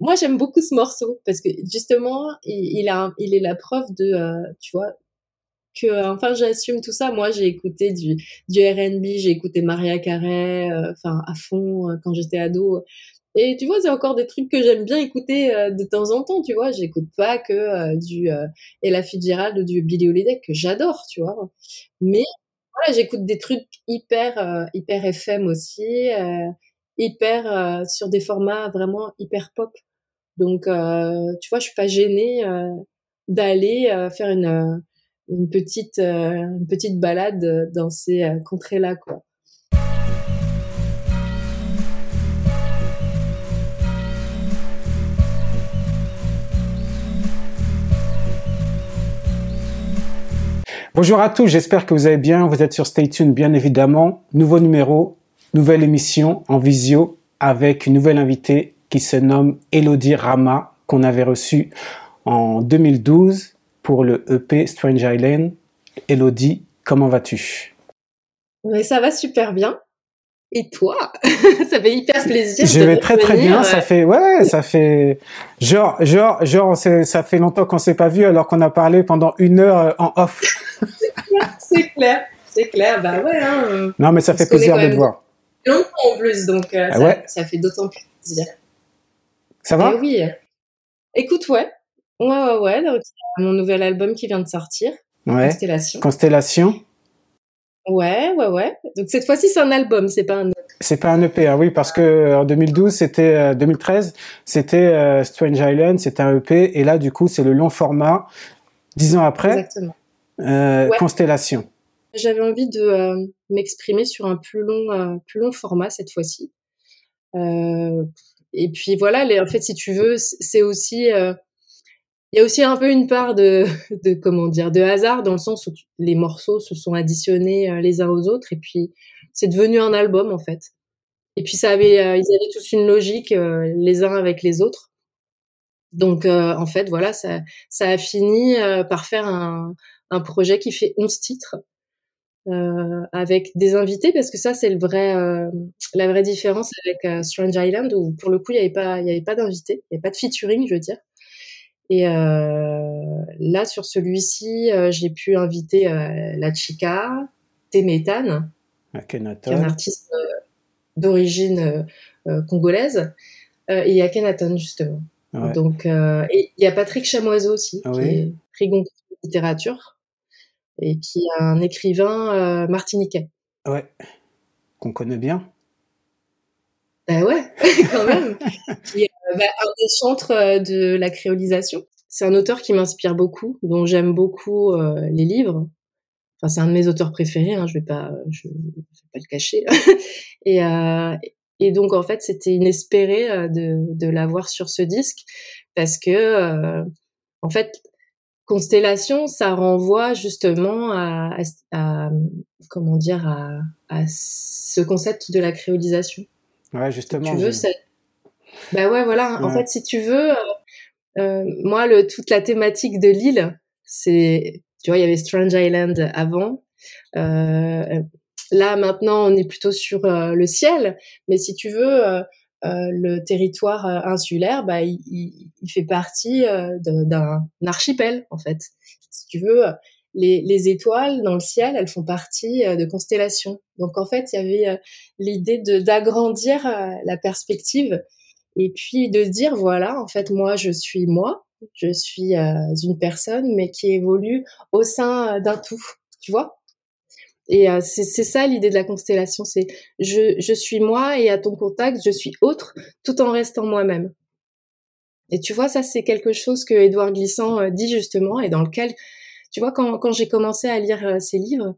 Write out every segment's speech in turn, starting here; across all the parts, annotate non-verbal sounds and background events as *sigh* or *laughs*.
moi j'aime beaucoup ce morceau parce que justement il, il a il est la preuve de euh, tu vois que enfin j'assume tout ça. Moi j'ai écouté du du R&B j'ai écouté Maria Carey euh, enfin à fond euh, quand j'étais ado. Et tu vois c'est encore des trucs que j'aime bien écouter de temps en temps tu vois. J'écoute pas que du Ella Fitzgerald ou du Billie Holiday que j'adore tu vois. Mais voilà j'écoute des trucs hyper hyper FM aussi hyper sur des formats vraiment hyper pop donc tu vois je suis pas gênée d'aller faire une petite petite balade dans ces contrées là quoi Bonjour à tous, j'espère que vous allez bien. Vous êtes sur Stay Tuned, bien évidemment. Nouveau numéro, nouvelle émission en visio avec une nouvelle invitée qui se nomme Elodie Rama, qu'on avait reçue en 2012 pour le EP Strange Island. Elodie, comment vas-tu? Mais ça va super bien. Et toi? *laughs* Ça fait hyper plaisir. Je vais très très bien. Ça fait ouais, ça fait genre genre genre ça fait longtemps qu'on s'est pas vu alors qu'on a parlé pendant une heure euh, en off. *laughs* c'est clair, c'est clair. Bah ouais. Hein, non mais ça fait plaisir de te voir. Longtemps en plus, donc euh, ah ça, ça, fait d'autant plus plaisir. Ça va eh Oui. Écoute, ouais. Ouais, ouais, ouais. Donc, mon nouvel album qui vient de sortir. Ouais. Constellation. Constellation. Ouais, ouais, ouais. Donc cette fois-ci, c'est un album, c'est pas un. C'est pas un EP, hein, oui, parce que en 2012, c'était 2013, euh, c'était euh, Strange Island, c'était un EP, et là, du coup, c'est le long format. Dix ans après, euh, Constellation. J'avais envie de euh, m'exprimer sur un plus long, plus long format cette fois-ci. et puis voilà, les, en fait, si tu veux, c'est aussi il y a aussi un peu une part de, *laughs* de comment dire de hasard dans le sens où les morceaux se sont additionnés euh, les uns aux autres et puis c'est devenu un album en fait. Et puis ça avait euh, ils avaient tous une logique euh, les uns avec les autres. Donc en fait voilà ça ça a fini par faire un un projet qui fait 11 titres avec des invités parce que ça c'est le vrai la vraie différence avec Strange Island où pour le coup il y avait pas il y avait pas d'invités, il y avait pas de featuring je veux dire. Et euh, là, sur celui-ci, euh, j'ai pu inviter euh, la chica, Temetan, qui est un artiste d'origine congolaise, et il y a Kenaton, justement. Donc, et il y a Patrick Chamoiseau aussi, ah qui est prix de littérature, et qui est un écrivain martiniquais. Ouais, qu'on connaît bien. Ben ouais, *laughs* quand même. qui est euh, bah, un des centres euh, de la créolisation. C'est un auteur qui m'inspire beaucoup, dont j'aime beaucoup euh, les livres. Enfin, c'est un de mes auteurs préférés. Hein, je vais pas, je, vais pas le cacher. *laughs* et, euh, et donc en fait, c'était inespéré de, de l'avoir sur ce disque parce que en fait, constellation, ça renvoie justement à, à, comment dire à, à, ce concept de la créolisation. Ouais, justement. tu veux, bah ouais, voilà. En fait, si tu veux, euh, euh, moi, le, toute la thématique de l'île, c'est, tu vois, il y avait Strange Island avant. Euh, là, maintenant, on est plutôt sur euh, le ciel. Mais si tu veux, euh, le territoire insulaire, bah, il, il, fait partie d'un archipel, en fait. Si tu veux, les, les, étoiles dans le ciel, elles font partie de constellations. Donc, en fait, il y avait l'idée d'agrandir la perspective et puis de dire voilà, en fait, moi, je suis moi, je suis euh, une personne, mais qui évolue au sein euh, d'un tout, tu vois? Et euh, c'est ça l'idée de la constellation, c'est je, je suis moi et à ton contact, je suis autre, tout en restant moi-même. Et tu vois, ça c'est quelque chose que Édouard Glissant dit justement et dans lequel, tu vois, quand, quand j'ai commencé à lire ses livres,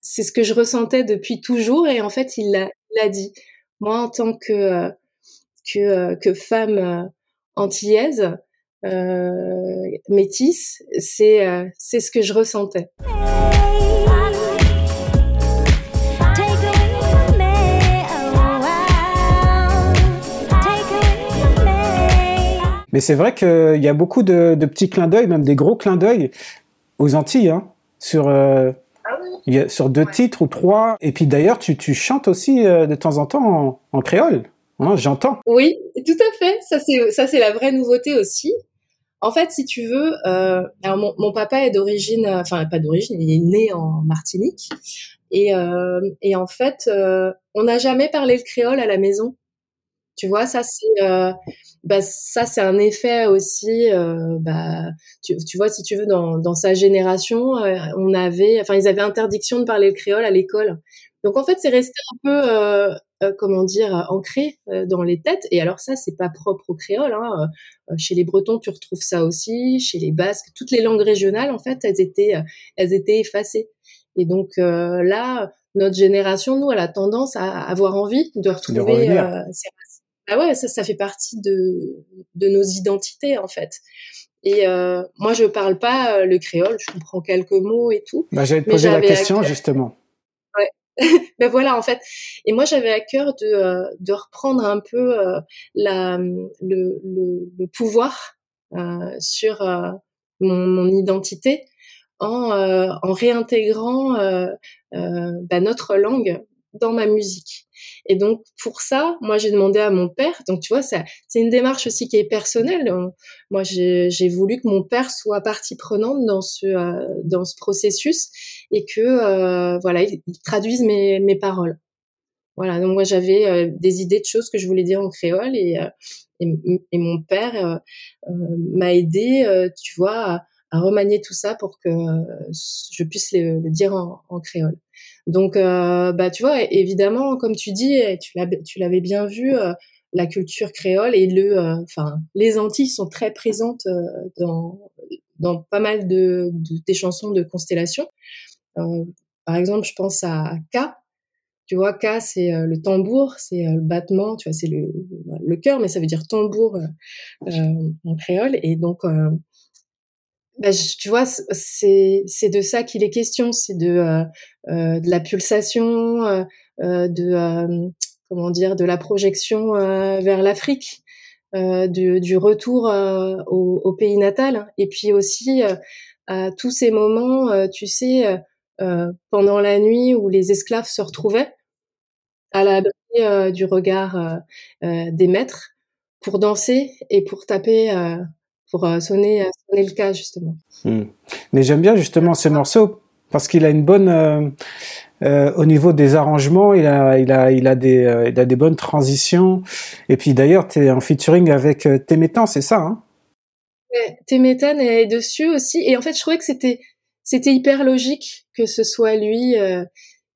c'est ce que je ressentais depuis toujours et en fait il l'a dit. Moi, en tant que que, euh, que femme euh, antillaise, euh, métisse, c'est euh, c'est ce que je ressentais. Mais c'est vrai qu'il y a beaucoup de, de petits clins d'œil, même des gros clins d'œil aux Antilles, hein, sur, euh, ah oui. sur deux titres ou trois. Et puis d'ailleurs, tu, tu chantes aussi de temps en temps en, en créole Hein, j'entends. Oui, tout à fait. Ça c'est ça c'est la vraie nouveauté aussi. En fait, si tu veux, euh, alors mon, mon, papa est d'origine, enfin pas d'origine, il est né en Martinique, et, euh, et en fait, euh, on n'a jamais parlé le créole à la maison. Tu vois, ça c'est, euh, bah, ça c'est un effet aussi. Euh, bah, tu, tu, vois, si tu veux, dans, dans sa génération, euh, on avait, enfin, ils avaient interdiction de parler le créole à l'école. Donc en fait, c'est resté un peu, euh, euh, comment dire, ancré euh, dans les têtes. Et alors ça, c'est pas propre au créole. Hein. Chez les Bretons, tu retrouves ça aussi. Chez les Basques, toutes les langues régionales, en fait, elles étaient, elles étaient effacées. Et donc là, notre génération, nous, elle a tendance à avoir envie de retrouver de ces ah ouais, ça, ça fait partie de, de nos identités en fait. Et euh, moi, je parle pas le créole, je comprends quelques mots et tout. Bah, j'allais te poser la question justement. *laughs* ben voilà en fait et moi j'avais à cœur de, euh, de reprendre un peu euh, la, le, le, le pouvoir euh, sur euh, mon, mon, identité en, euh, en réintégrant ben, notre langue dans ma musique et donc pour ça, moi j'ai demandé à mon père. Donc tu vois, c'est une démarche aussi qui est personnelle. Moi j'ai, voulu que mon père soit partie prenante dans ce euh, dans ce processus et que euh, voilà, il, traduise mes mes paroles. Voilà, donc moi j'avais euh, des idées de choses que je voulais dire en créole et euh, et, et, mon père m'a aidé, tu vois, à, remanier tout ça pour que je puisse le, dire en créole. Donc, euh, bah, tu vois, évidemment, comme tu dis, tu l'avais bien vu, euh, la culture créole et le, euh, enfin, les Antilles sont très présentes euh, dans dans pas mal de, de chansons de Constellation. par exemple, je pense à K. Tu vois, K, c'est le tambour, c'est le battement, tu vois, c'est le, le cœur, mais ça veut dire tambour en créole. Et donc, bah, tu vois, c'est c'est de ça qu'il est question, c'est de euh, euh, de la pulsation, euh, euh de euh, comment dire, de la projection vers l'Afrique, du, du, retour au, au, pays natal, et puis aussi à tous ces moments, tu sais, pendant la nuit où les esclaves se retrouvaient à l'abri du regard des maîtres pour danser et pour taper pour euh, sonner, euh, sonner le cas justement. Hmm. Mais j'aime bien justement ce morceau parce qu'il a une bonne euh, euh, au niveau des arrangements, il a il a il a des euh, il a des bonnes transitions et puis d'ailleurs tu es en featuring avec Témétan, c'est ça hein? Ouais, Témétan est dessus aussi et en fait je trouvais que c'était c'était hyper logique que ce soit lui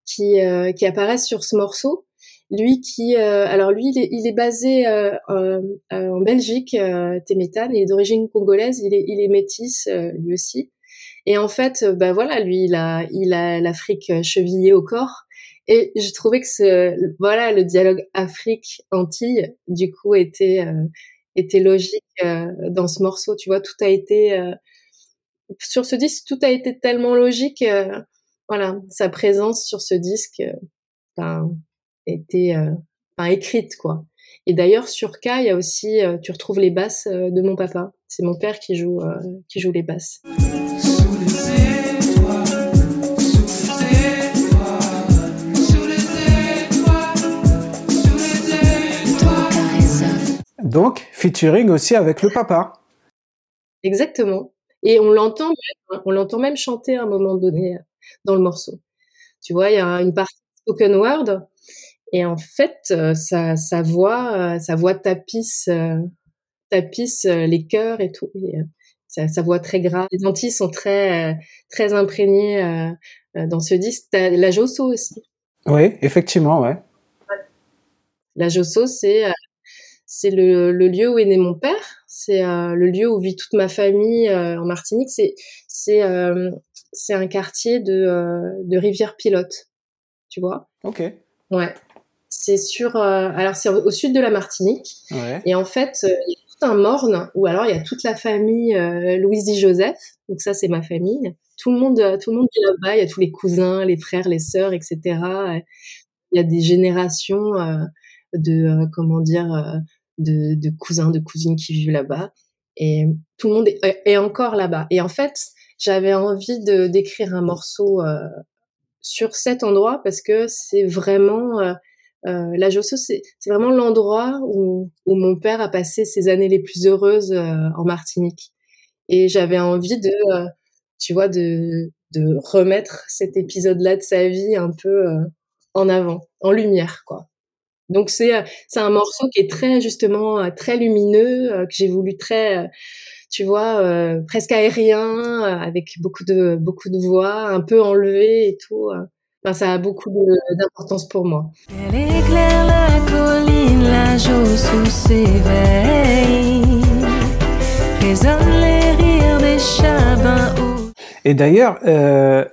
qui qui apparaisse sur ce morceau lui qui, euh, alors lui, il est, il est basé euh, euh, en Belgique, euh, Témétan, il est d'origine congolaise, il est, il est métis lui aussi. Et en fait, ben voilà, lui, il a, il a l'Afrique chevillée au corps. Et je trouvais que ce, voilà, le dialogue Afrique-Antilles, du coup, était, était logique dans ce morceau. Tu vois, tout a été sur ce disque, tout a été tellement logique. voilà, sa présence sur ce disque. Ben, était euh, écrite quoi. Et d'ailleurs sur K, il y a aussi euh, tu retrouves les basses euh, de mon papa. C'est mon père qui joue qui joue les basses. Donc, featuring aussi avec le papa. Exactement. Et on l'entend même, on l'entend même chanter à un moment donné dans le morceau. Tu vois, il y a une partie spoken word et en fait, euh, sa, sa voix, euh, sa voix tapisse, euh, tapisse les cœurs et tout. Et, sa, sa, voix très grave. Les Antilles sont très, très imprégnées dans ce disque. La Josso aussi. Oui, effectivement, ouais. La Josso, c'est c'est le, le, lieu où est né mon père. C'est le lieu où vit toute ma famille en Martinique. C'est c'est c'est un quartier de de rivière pilote, tu vois? Ok. Ouais. C'est sur, euh, alors c'est au sud de la Martinique. Ouais. Et en fait, euh, il y a tout un morne où alors il y a toute la famille euh, Louise Di Joseph. Donc ça, c'est ma famille. Tout le monde, tout le monde est là-bas. Il y a tous les cousins, les frères, les sœurs, etc. Il y a des générations de, comment dire, de, de, cousins, de cousines qui vivent là-bas. Et tout le monde est, est encore là-bas. Et en fait, j'avais envie de d'écrire un morceau sur cet endroit parce que c'est vraiment Euh, la Josso, c'est vraiment l'endroit où, où, mon père a passé ses années les plus heureuses euh, en Martinique. Et j'avais envie de, euh, tu vois, de, de remettre cet épisode-là de sa vie un peu euh, en avant, en lumière, quoi. Donc c'est c'est un morceau qui est très justement très lumineux que j'ai voulu très tu vois presque aérien avec beaucoup de beaucoup de voix un peu enlevé et tout Enfin, ça a beaucoup d'importance pour moi. Elle éclaire la colline, la joue sous ses veilles, résonnent les rires des chabins. Et d'ailleurs, euh,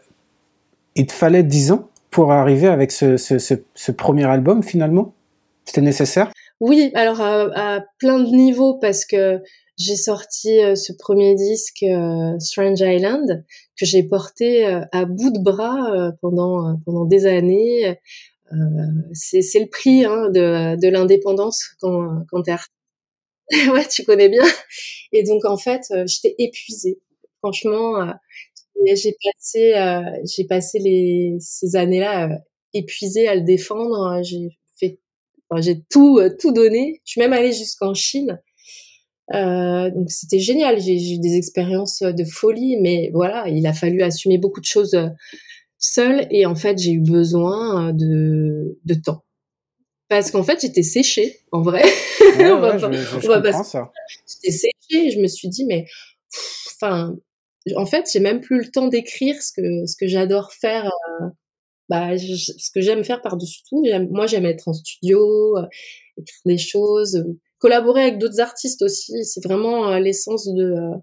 il te fallait dix ans pour arriver avec ce, ce, ce, ce premier album finalement? C'était nécessaire? Oui, alors à, à, plein de niveaux parce que j'ai sorti euh, ce premier disque euh, Strange Island que j'ai porté euh, à bout de bras pendant pendant des années. c'est le prix hein, de de l'indépendance quand quand t'es artiste. *laughs* ouais, tu connais bien. Et donc en fait, j'étais épuisée. Franchement, j'ai passé j'ai passé les ces années-là épuisée à le défendre. J'ai fait j'ai tout tout donné. Je suis même allée jusqu'en Chine euh, donc c'était génial, j'ai eu des expériences de folie, mais voilà, il a fallu assumer beaucoup de choses euh, seule et en fait j'ai eu besoin euh, de, de temps. Parce qu'en fait j'étais séchée, en vrai. Ouais, ouais, *laughs* je, je, je comprends ça. J'étais séchée et je me suis dit mais enfin en fait j'ai même plus le temps d'écrire ce que ce que j'adore faire. Euh, bah, ce que j'aime faire par-dessus tout, moi j'aime être en studio, écrire des choses, collaborer avec d'autres artistes aussi, c'est vraiment euh, l'essence de, euh,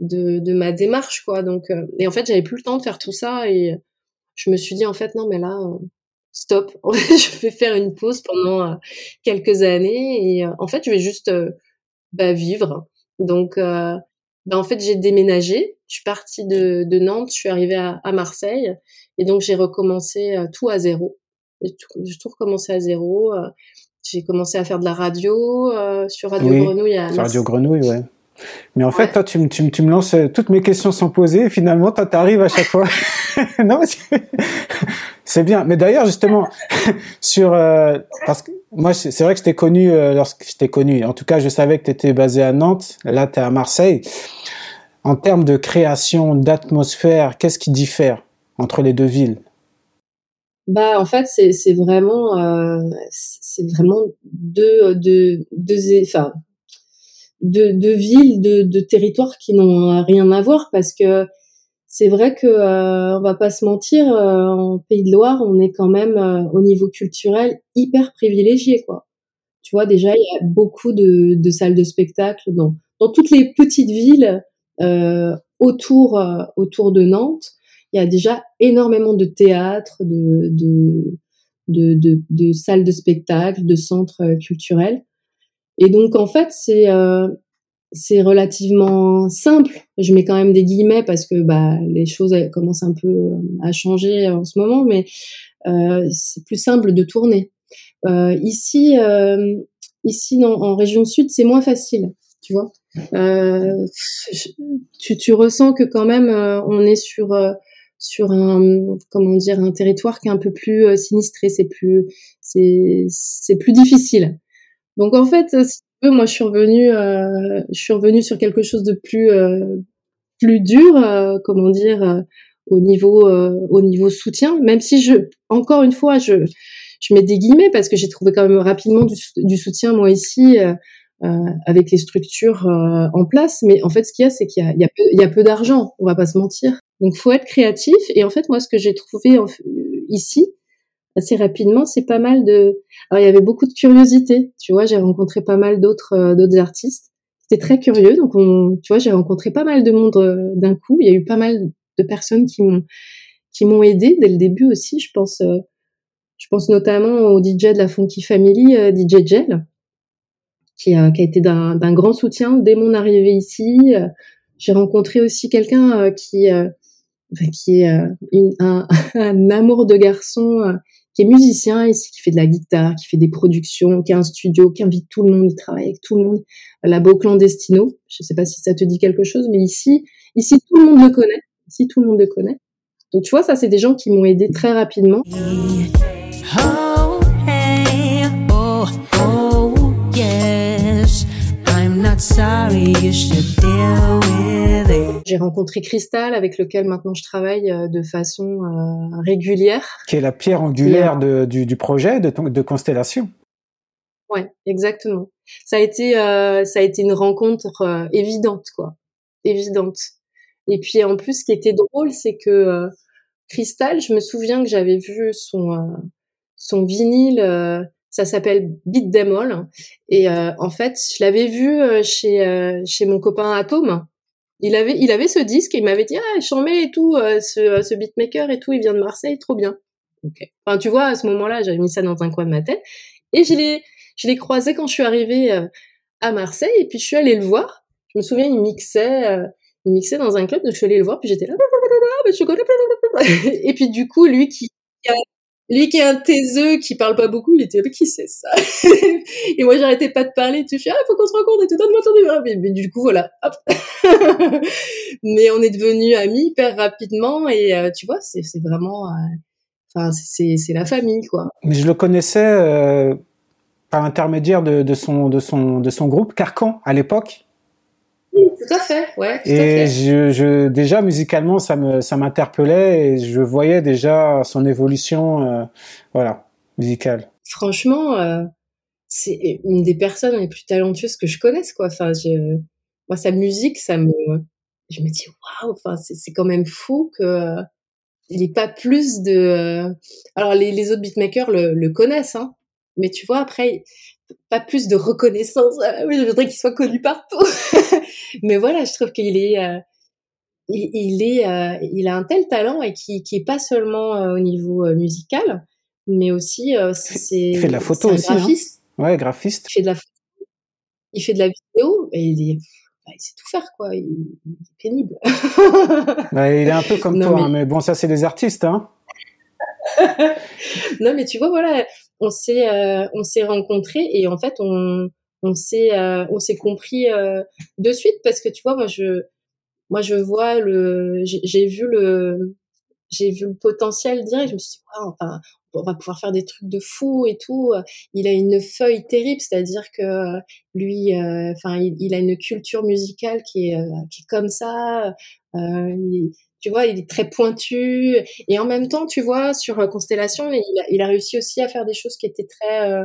de, de ma démarche quoi. Donc euh, et en fait j'avais plus le temps de faire tout ça et je me suis dit en fait non mais là stop, *laughs* je vais faire une pause pendant quelques années et en fait je vais juste bah, vivre. Donc bah, en fait j'ai déménagé, je suis partie de, de Nantes, je suis arrivée à Marseille et donc j'ai recommencé tout à zéro. J'ai tout recommencé à zéro j'ai commencé à faire de la radio euh, sur Radio Grenouille. À sur Radio Grenouille, ouais. Mais en fait, toi, tu, tu, tu, me lances euh, toutes mes questions sont posées et finalement, toi, t'arrives à chaque fois. *laughs* non, *laughs* c'est bien. Mais d'ailleurs, justement, *laughs* sur euh, parce que moi, c'est vrai que je t'ai connu euh, lorsque je t'ai connu. En tout cas, je savais que tu étais basé à Nantes. Là, tu es à Marseille. En termes de création, d'atmosphère, qu'est-ce qui diffère entre les deux villes? Bah en fait c'est c'est vraiment euh, c'est vraiment deux deux deux enfin deux, deux villes de territoires qui n'ont rien à voir parce que c'est vrai que euh, on va pas se mentir euh, en Pays de Loire on est quand même euh, au niveau culturel hyper privilégié quoi. Tu vois déjà il y a beaucoup de de salles de spectacle dans dans toutes les petites villes autour autour de Nantes il y a déjà énormément de théâtres, de, de, de, de, salles de spectacle, de centres euh, culturels. Et donc, en fait, c'est euh, relativement simple. Je mets quand même des guillemets parce que bah, les choses commencent un peu euh, à changer en ce moment, mais euh, c'est plus simple de tourner. Euh, ici, euh, ici en région sud, c'est moins facile, tu vois. tu, tu ressens que quand même on est sur sur un comment dire un territoire qui est un peu plus euh, sinistré, c'est plus c'est c'est plus difficile. Donc en fait, si tu veux, moi je suis revenue euh, je suis revenue sur quelque chose de plus euh, plus dur, euh, comment dire au niveau au niveau soutien, même si je encore une fois je je mets des guillemets parce que j'ai trouvé quand même rapidement du, du soutien moi ici avec les structures en place, mais en fait ce qu'il y a c'est qu'il y a il y a peu, peu d'argent, on va pas se mentir. Donc, faut être créatif. Et en fait, moi, ce que j'ai trouvé ici, assez rapidement, c'est pas mal de. Alors, il y avait beaucoup de curiosité. Tu vois, j'ai rencontré pas mal d'autres euh, d'autres artistes. C'était très curieux. Donc, on, tu vois, j'ai rencontré pas mal de monde euh, d'un coup. Il y a eu pas mal de personnes qui m'ont qui m'ont aidé dès le début aussi. Je pense, euh, je pense notamment au DJ de la Funky Family, DJ Gel, qui a, qui a été d'un grand soutien dès mon arrivée ici. J'ai rencontré aussi quelqu'un qui qui est euh, une, un, *laughs* un, amour de garçon, euh, qui est musicien ici, qui fait de la guitare, qui fait des productions, qui a un studio, qui invite tout le monde, il travaille avec tout le monde. La Beau Clandestino, je sais pas si ça te dit quelque chose, mais ici, ici tout le monde le connaît. Ici tout le monde le connaît. Donc tu vois, ça c'est des gens qui m'ont aidé très rapidement. Sorry, you should deal with it. J'ai rencontré Crystal, avec lequel maintenant je travaille euh, de façon euh, régulière. Qui est la pierre angulaire de, du, du, projet de, de Constellation. Ouais, exactement. Ça a été, euh, ça a été une rencontre euh, évidente, quoi, évidente. Et puis en plus, ce qui était drôle, c'est que euh, Crystal, je me souviens que j'avais vu son son vinyle ça s'appelle Beat Them. Et euh, en fait, je l'avais vu euh, chez euh, chez mon copain Atom. Il avait il avait ce disque et il m'avait dit ah j'en mets et tout ce ce beatmaker et tout il vient de Marseille trop bien. Okay. Enfin tu vois à ce moment-là j'avais mis ça dans un coin de ma tête et je l'ai je l'ai croisé quand je suis arrivée à Marseille et puis je suis allée le voir. Je me souviens il mixait il mixait dans un club donc je suis allée le voir puis j'étais là *laughs* et puis du coup lui qui lui qui est un taiseux, qui parle pas beaucoup, il était qui c'est ça *laughs* Et moi, j'arrêtais pas de parler. Tu fais, ah, faut qu'on se rencontre et tout, ton numéro. Mais, du coup, voilà, hop. *laughs* mais on est devenus amis hyper rapidement et euh, tu vois, c'est vraiment, euh, enfin, c'est la famille, quoi. Mais je le connaissais euh, par l'intermédiaire de, de, son, de, son, de son groupe Carcan à l'époque tout à fait, ouais. et Je, je, déjà musicalement, ça me, ça m'interpellait et je voyais déjà son évolution, euh, voilà, musicale. Franchement, euh, c'est une des personnes les plus talentueuses que je connaisse, quoi. Enfin, je, moi, sa musique, ça me, je me dis waouh, enfin, c'est quand même fou que euh, il ait pas plus de. alors les, les autres beatmakers le, le connaissent, hein. Mais tu vois, après, pas plus de reconnaissance. Ah oui, je voudrais qu'il soit connu partout. *laughs* Mais voilà, je trouve qu'il est, euh, il, est, euh, il a un tel talent et qui, qui est pas seulement euh, au niveau musical, mais aussi c'est. Il fait de la photo aussi. Hein. Graphiste. Ouais, graphiste. Il fait de la Il fait de la vidéo et il, bah, il sait tout faire quoi. Il, est pénible. *laughs* bah, il est un peu comme toi, mais... Hein, mais bon, ça c'est des artistes, hein. *laughs* non, mais tu vois, voilà, on s'est euh, on s'est rencontrés et en fait on on s'est euh, on s'est compris euh, de suite parce que tu vois moi je moi je vois le j'ai vu le j'ai vu le potentiel direct. Je me suis dit enfin on va pouvoir faire des trucs de fou et tout. Il a une feuille terrible c'est-à-dire que lui enfin il, a une culture musicale qui est qui est comme ça. Il, tu vois, il est très pointu. Et en même temps, tu vois, sur euh, Constellation, il a, réussi aussi à faire des choses qui étaient très euh,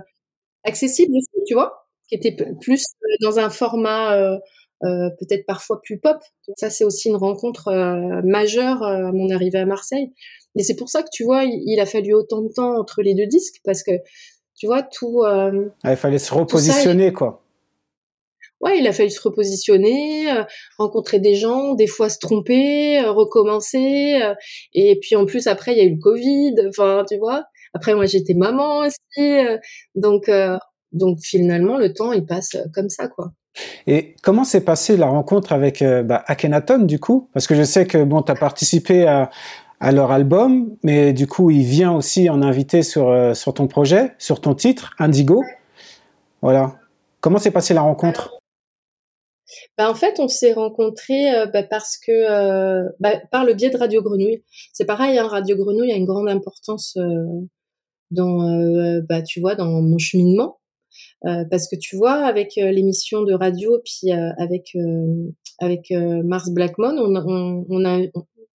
accessibles tu vois, qui étaient plus euh, dans un format peut-être parfois plus pop. Ça, c'est aussi une rencontre majeure à mon arrivée à Marseille. Et c'est pour ça que, tu vois, il, a fallu autant de temps entre les deux disques, parce que, tu vois, tout... Ah, il fallait se repositionner, quoi ouais, il a fallu se repositionner, euh, rencontrer des gens, des fois se tromper, euh, recommencer. Euh, et puis en plus après il y a eu le Covid, enfin tu vois. Après moi j'étais maman aussi, donc donc finalement le temps il passe comme ça quoi. Et comment s'est passée la rencontre avec bah, Akhenaton du coup? Parce que je sais que bon, tu as participé à, à leur album, mais du coup, il vient aussi en invité sur, sur ton projet, sur ton titre, Indigo. Voilà. Comment s'est passée la rencontre? Bah, en fait, on s'est rencontrés euh, bah, parce que euh, bah, par le biais de Radio Grenouille. C'est pareil, hein, Radio Grenouille a une grande importance euh, dans, tu vois, dans mon cheminement. Parce que tu vois, avec l'émission de radio, puis avec avec Mars Blackmon, on, a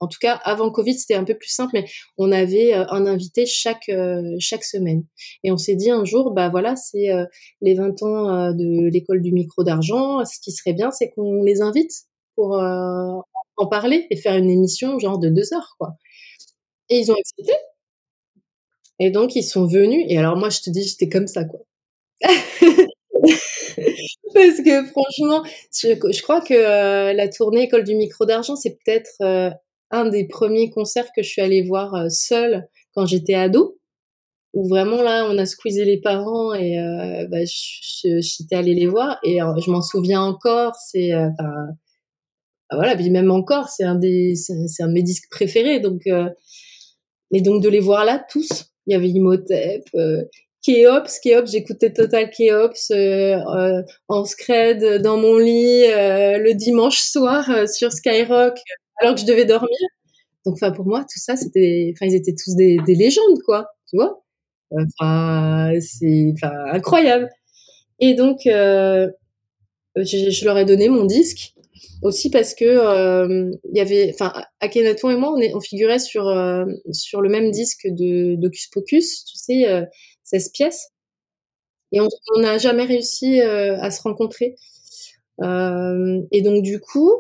en tout cas, avant Covid, c'était un peu plus simple, mais on avait euh, un invité chaque euh, chaque semaine. Et on s'est dit un jour, bah voilà, c'est euh, les 20 ans de l'école du micro d'argent. Ce qui serait bien, c'est qu'on les invite pour en parler et faire une émission genre de deux heures, quoi. Et ils ont accepté. Et donc ils sont venus. Et alors moi, je te dis, j'étais comme ça, quoi. *laughs* Parce que franchement, je, crois que la tournée École du micro d'argent, c'est peut-être un des premiers concerts que je suis allée voir euh, seule quand j'étais ado, où vraiment là, on a squeezé les parents et euh, bah, j'étais allée les voir et euh, je m'en souviens encore. C'est euh, bah, voilà, puis même encore, c'est un des, un de mes disques préférés. Donc, et donc de les voir là tous, il y avait Imhotep, Keops, Keops, j'écoutais Total Keops en scred dans mon lit le dimanche soir sur Skyrock alors que je devais dormir. Donc, enfin, pour moi, tout ça, c'était, enfin, ils étaient tous des, des légendes, quoi, tu vois. C'est, enfin, incroyable. Et donc, euh, je, leur ai donné mon disque aussi parce que il y avait, enfin, Akhenaton et moi, on figurait sur sur le même disque de d'Ocus Pocus, tu sais, 16 pièces, et on n'a jamais réussi à se rencontrer. et donc du coup,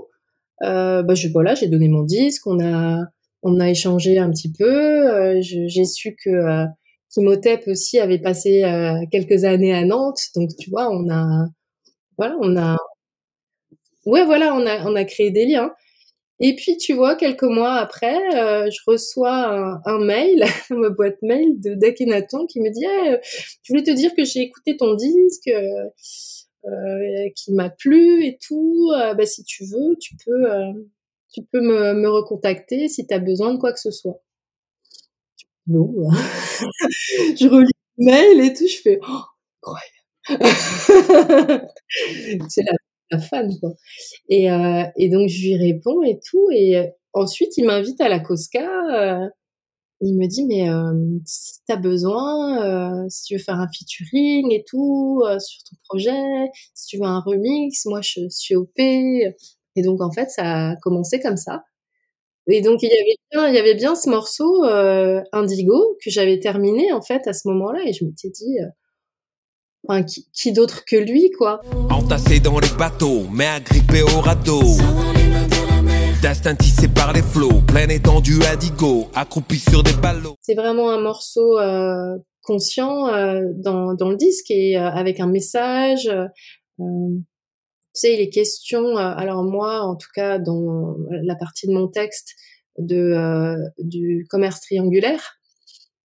bah, je, voilà, j'ai donné mon disque, on a on a échangé un petit peu. j'ai su que Kimotep aussi avait passé quelques années à Nantes, donc tu vois, on a voilà, on a ouais, voilà, on a on a créé des liens. Et puis, tu vois, quelques mois après, euh, je reçois un, mail, *laughs* ma boîte mail de d'Akhenaton qui me dit eh, Je voulais te dire que j'ai écouté ton disque, euh, euh qui m'a plu et tout. Euh, bah, si tu veux, tu peux, tu peux me, me recontacter si tu as besoin de quoi que ce soit. Non, *laughs* je relis le mail et tout, je fais oh, incroyable. *laughs* la fan, quoi. Et, euh, et donc, je lui réponds et tout. Et euh, ensuite, il m'invite à la Cosca. Euh, il me dit, mais euh, si t'as besoin, si tu veux faire un featuring et tout sur ton projet, si tu veux un remix, moi, je suis OP. Et donc, en fait, ça a commencé comme ça. Et donc, il y avait bien, il y avait bien ce morceau Indigo que j'avais terminé, en fait, à ce moment-là. Et je m'étais dit Enfin, qui, d'autre que lui, quoi? Entassé dans les bateaux, mais agrippé au radeau. Destin tissé par les flots, pleine étendue à Digo, accroupi sur des ballots. C'est vraiment un morceau euh, conscient euh, dans, dans le disque et euh, avec un message. Euh, tu sais, il est question, alors moi, en tout cas, dans la partie de mon texte, de du commerce triangulaire,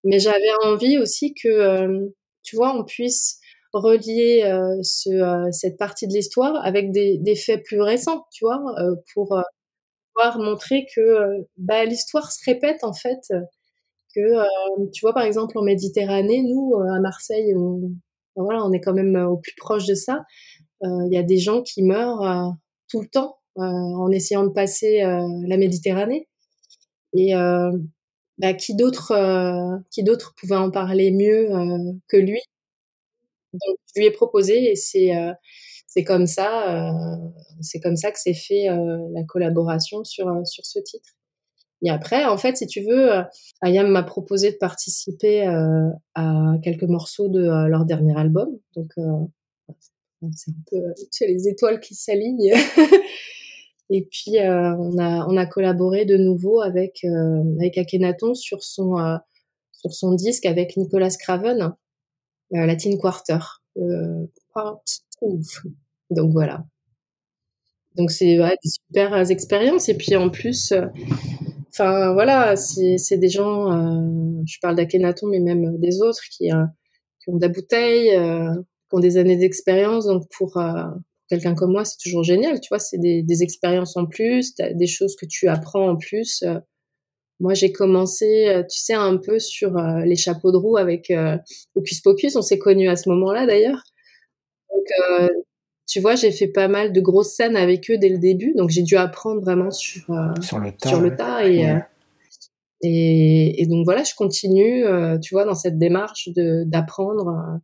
mais j'avais envie aussi que, tu vois, on puisse relier euh, ce, euh, cette partie de l'histoire avec des, des, faits plus récents, tu vois, euh, pour pouvoir montrer que bah, l'histoire se répète en fait, que tu vois par exemple en Méditerranée, nous à Marseille, on, voilà, on est quand même au plus proche de ça. Il y a des gens qui meurent tout le temps en essayant de passer la Méditerranée. Et bah, qui d'autre, qui d'autre pouvait en parler mieux que lui donc je lui ai proposé et c'est euh, c'est comme ça euh, c'est comme ça que s'est fait euh, la collaboration sur sur ce titre. Et après, en fait, si tu veux, Ayam m'a proposé de participer à quelques morceaux de leur dernier album. Donc, c'est un peu tu les étoiles qui s'alignent. *laughs* Et puis, on, a, on a collaboré de nouveau avec, avec Akhenaton sur son, sur son disque avec Nicolas Craven. Euh, Latin Quarter, euh, Donc voilà. Donc c'est ouais, des super expériences et puis en plus, euh, enfin voilà, c'est des gens, je parle d'Akhenaton mais même des autres qui, qui ont de la bouteille, qui ont des années d'expérience. Donc pour quelqu'un comme moi, c'est toujours génial, tu vois, c'est des, des, expériences en plus, des choses que tu apprends en plus. Moi, j'ai commencé, euh, tu sais, un peu sur euh, les chapeaux de roue avec euh, Hocus Pocus. On s'est connus à ce moment-là, d'ailleurs. Donc, tu vois, j'ai fait pas mal de grosses scènes avec eux dès le début. Donc, j'ai dû apprendre vraiment sur, sur le tas. Sur le tas et, et, et, donc, voilà, je continue, tu vois, dans cette démarche d'apprendre.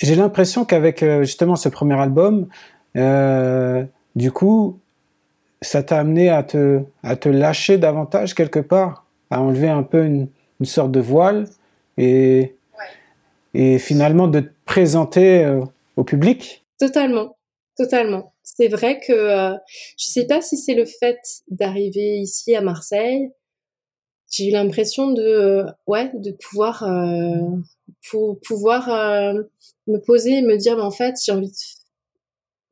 J'ai l'impression qu'avec euh, justement ce premier album, euh, du coup, ça t'a amené à te, à te lâcher davantage quelque part, à enlever un peu une, une sorte de voile et, et finalement de te présenter euh, au public? Totalement, totalement. C'est vrai que euh, je sais pas si c'est le fait d'arriver ici à Marseille. J'ai eu l'impression de, ouais, de pouvoir pour pouvoir me poser et me dire, mais en fait, j'ai envie de,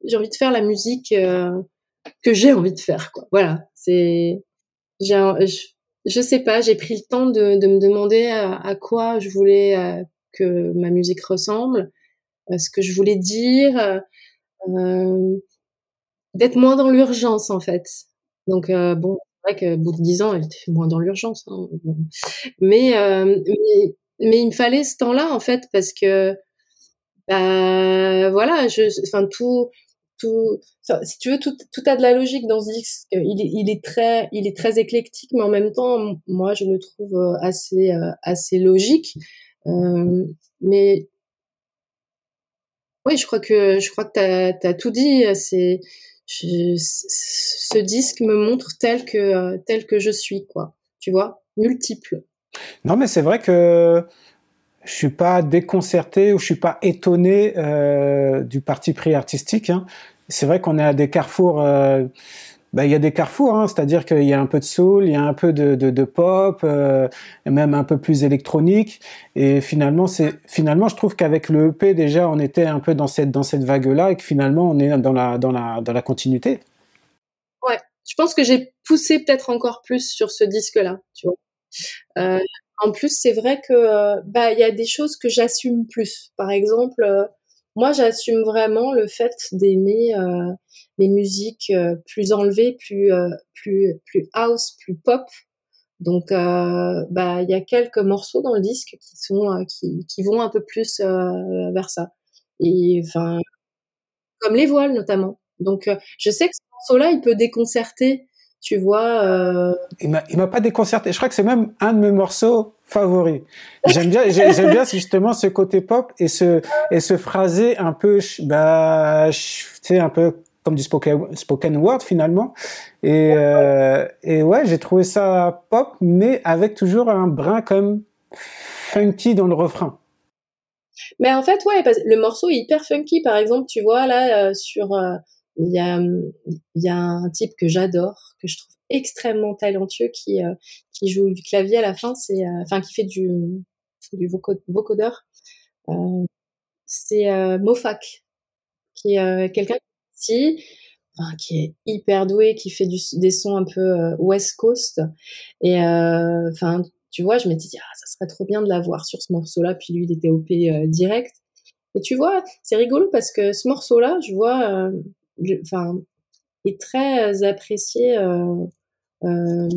j'ai envie de faire la musique euh, que j'ai envie de faire, quoi. Voilà, c'est, j'ai, je, je, sais pas, j'ai pris le temps de, de me demander à, quoi je voulais euh, que ma musique ressemble, ce que je voulais dire, d'être moins dans l'urgence, en fait. Donc, bon, c'est vrai que bout de dix ans, elle était moins dans l'urgence. Hein, mais, mais mais il me fallait ce temps-là en fait parce que bah voilà je enfin tout tout, si tu veux, tout, tout a de la logique dans ce disque. Il il est très, il est très éclectique, mais en même temps, moi, je le trouve assez, assez logique. Euh, mais oui, je crois que je crois que t'as as tout dit. C'est ce disque me montre tel que tel que je suis, quoi. Tu vois, multiple. Non, mais c'est vrai que je suis pas déconcerté ou je suis pas étonné euh, du parti pris artistique. Hein. C'est vrai qu'on est à des carrefours. Euh, bah, il y a des carrefours, hein, c'est-à-dire qu'il y a un peu de soul, il y a un peu de, pop, euh, même un peu plus électronique. Et finalement, c'est finalement, je trouve qu'avec le EP déjà, on était un peu dans cette dans cette vague-là et que finalement, on est dans la dans la dans la continuité. Ouais, je pense que j'ai poussé peut-être encore plus sur ce disque-là, tu vois. En plus, c'est vrai que euh, bah il y a des choses que j'assume plus. Par exemple, euh, moi j'assume vraiment le fait d'aimer euh, les musiques plus enlevées, plus plus plus house, plus pop. Donc bah il y a quelques morceaux dans le disque qui sont qui qui vont un peu plus vers ça. Et enfin comme les voiles notamment. Donc je sais que ce morceau-là, il peut déconcerter tu vois. Euh... Il m'a, il m'a pas déconcerté. Je crois que c'est même un de mes morceaux favoris. J'aime bien, j'aime bien justement ce côté pop et ce et ce phrasé un peu, bah, tu sais, un peu comme du spoken, spoken word finalement. Et euh, et ouais, j'ai trouvé ça pop, mais avec toujours un brin comme funky dans le refrain. Mais en fait, ouais, le morceau est hyper funky. Par exemple, tu vois là euh, sur euh, il y a, il y a un type que j'adore, que je trouve extrêmement talentueux, qui, euh, qui joue du clavier à la fin, c'est, euh, enfin, qui fait du, du vocodeur. Euh, c'est euh, Mofak, qui est quelqu'un qui, qui est hyper doué, qui fait du, des sons un peu West Coast. Et enfin, tu vois, je m'étais dit, ah, ça serait trop bien de l'avoir sur ce morceau-là. Puis lui, il était OP direct. Et tu vois, c'est rigolo parce que ce morceau-là, je vois, enfin, est très apprécié euh, euh,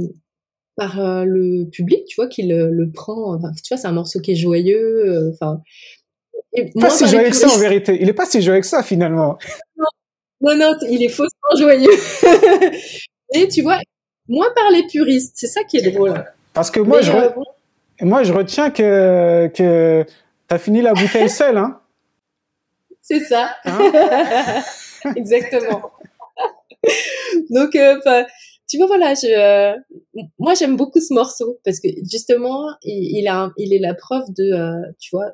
par euh, le public, tu vois, qui le, le prend. Enfin, tu vois, c'est un morceau qui est joyeux. Enfin, pas si joyeux que ça en vérité. Il est pas si joyeux que ça finalement. Non, non, il est faussement joyeux. *laughs* Et tu vois, moins par les puristes, c'est ça qui est drôle. Parce que moi, je, moi, je retiens que que t'as fini la bouteille seule, hein. C'est ça. Hein *laughs* Exactement. *laughs* Donc, euh, tu vois, voilà, je, euh, moi j'aime beaucoup ce morceau parce que justement, il, a, il est la preuve de, euh, tu vois,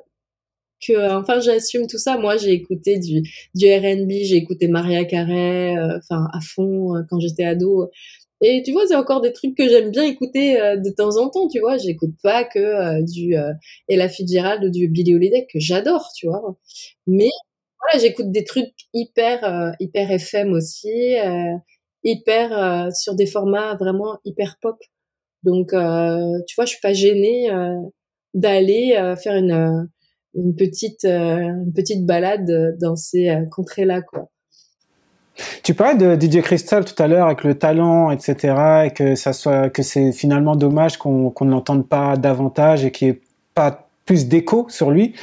que enfin j'assume tout ça. Moi, j'ai écouté du, du R&B, j'ai écouté Maria Carey, enfin à fond quand j'étais ado. Et tu vois, c'est encore des trucs que j'aime bien écouter de temps en temps, tu vois. J'écoute pas que du Ella Fitzgerald ou du Billy Holiday que j'adore, tu vois. Mais j'écoute des trucs hyper euh, hyper FM aussi, euh, hyper euh, sur des formats vraiment hyper pop. Donc tu vois, je suis pas gênée d'aller faire une une petite une petite balade dans ces contrées-là quoi. Tu parlais de DJ Crystal tout à l'heure avec le talent, etc., et que ça soit que c'est finalement dommage qu'on qu'on ne l'entende pas davantage et qu'il n'y ait pas plus d'écho sur lui.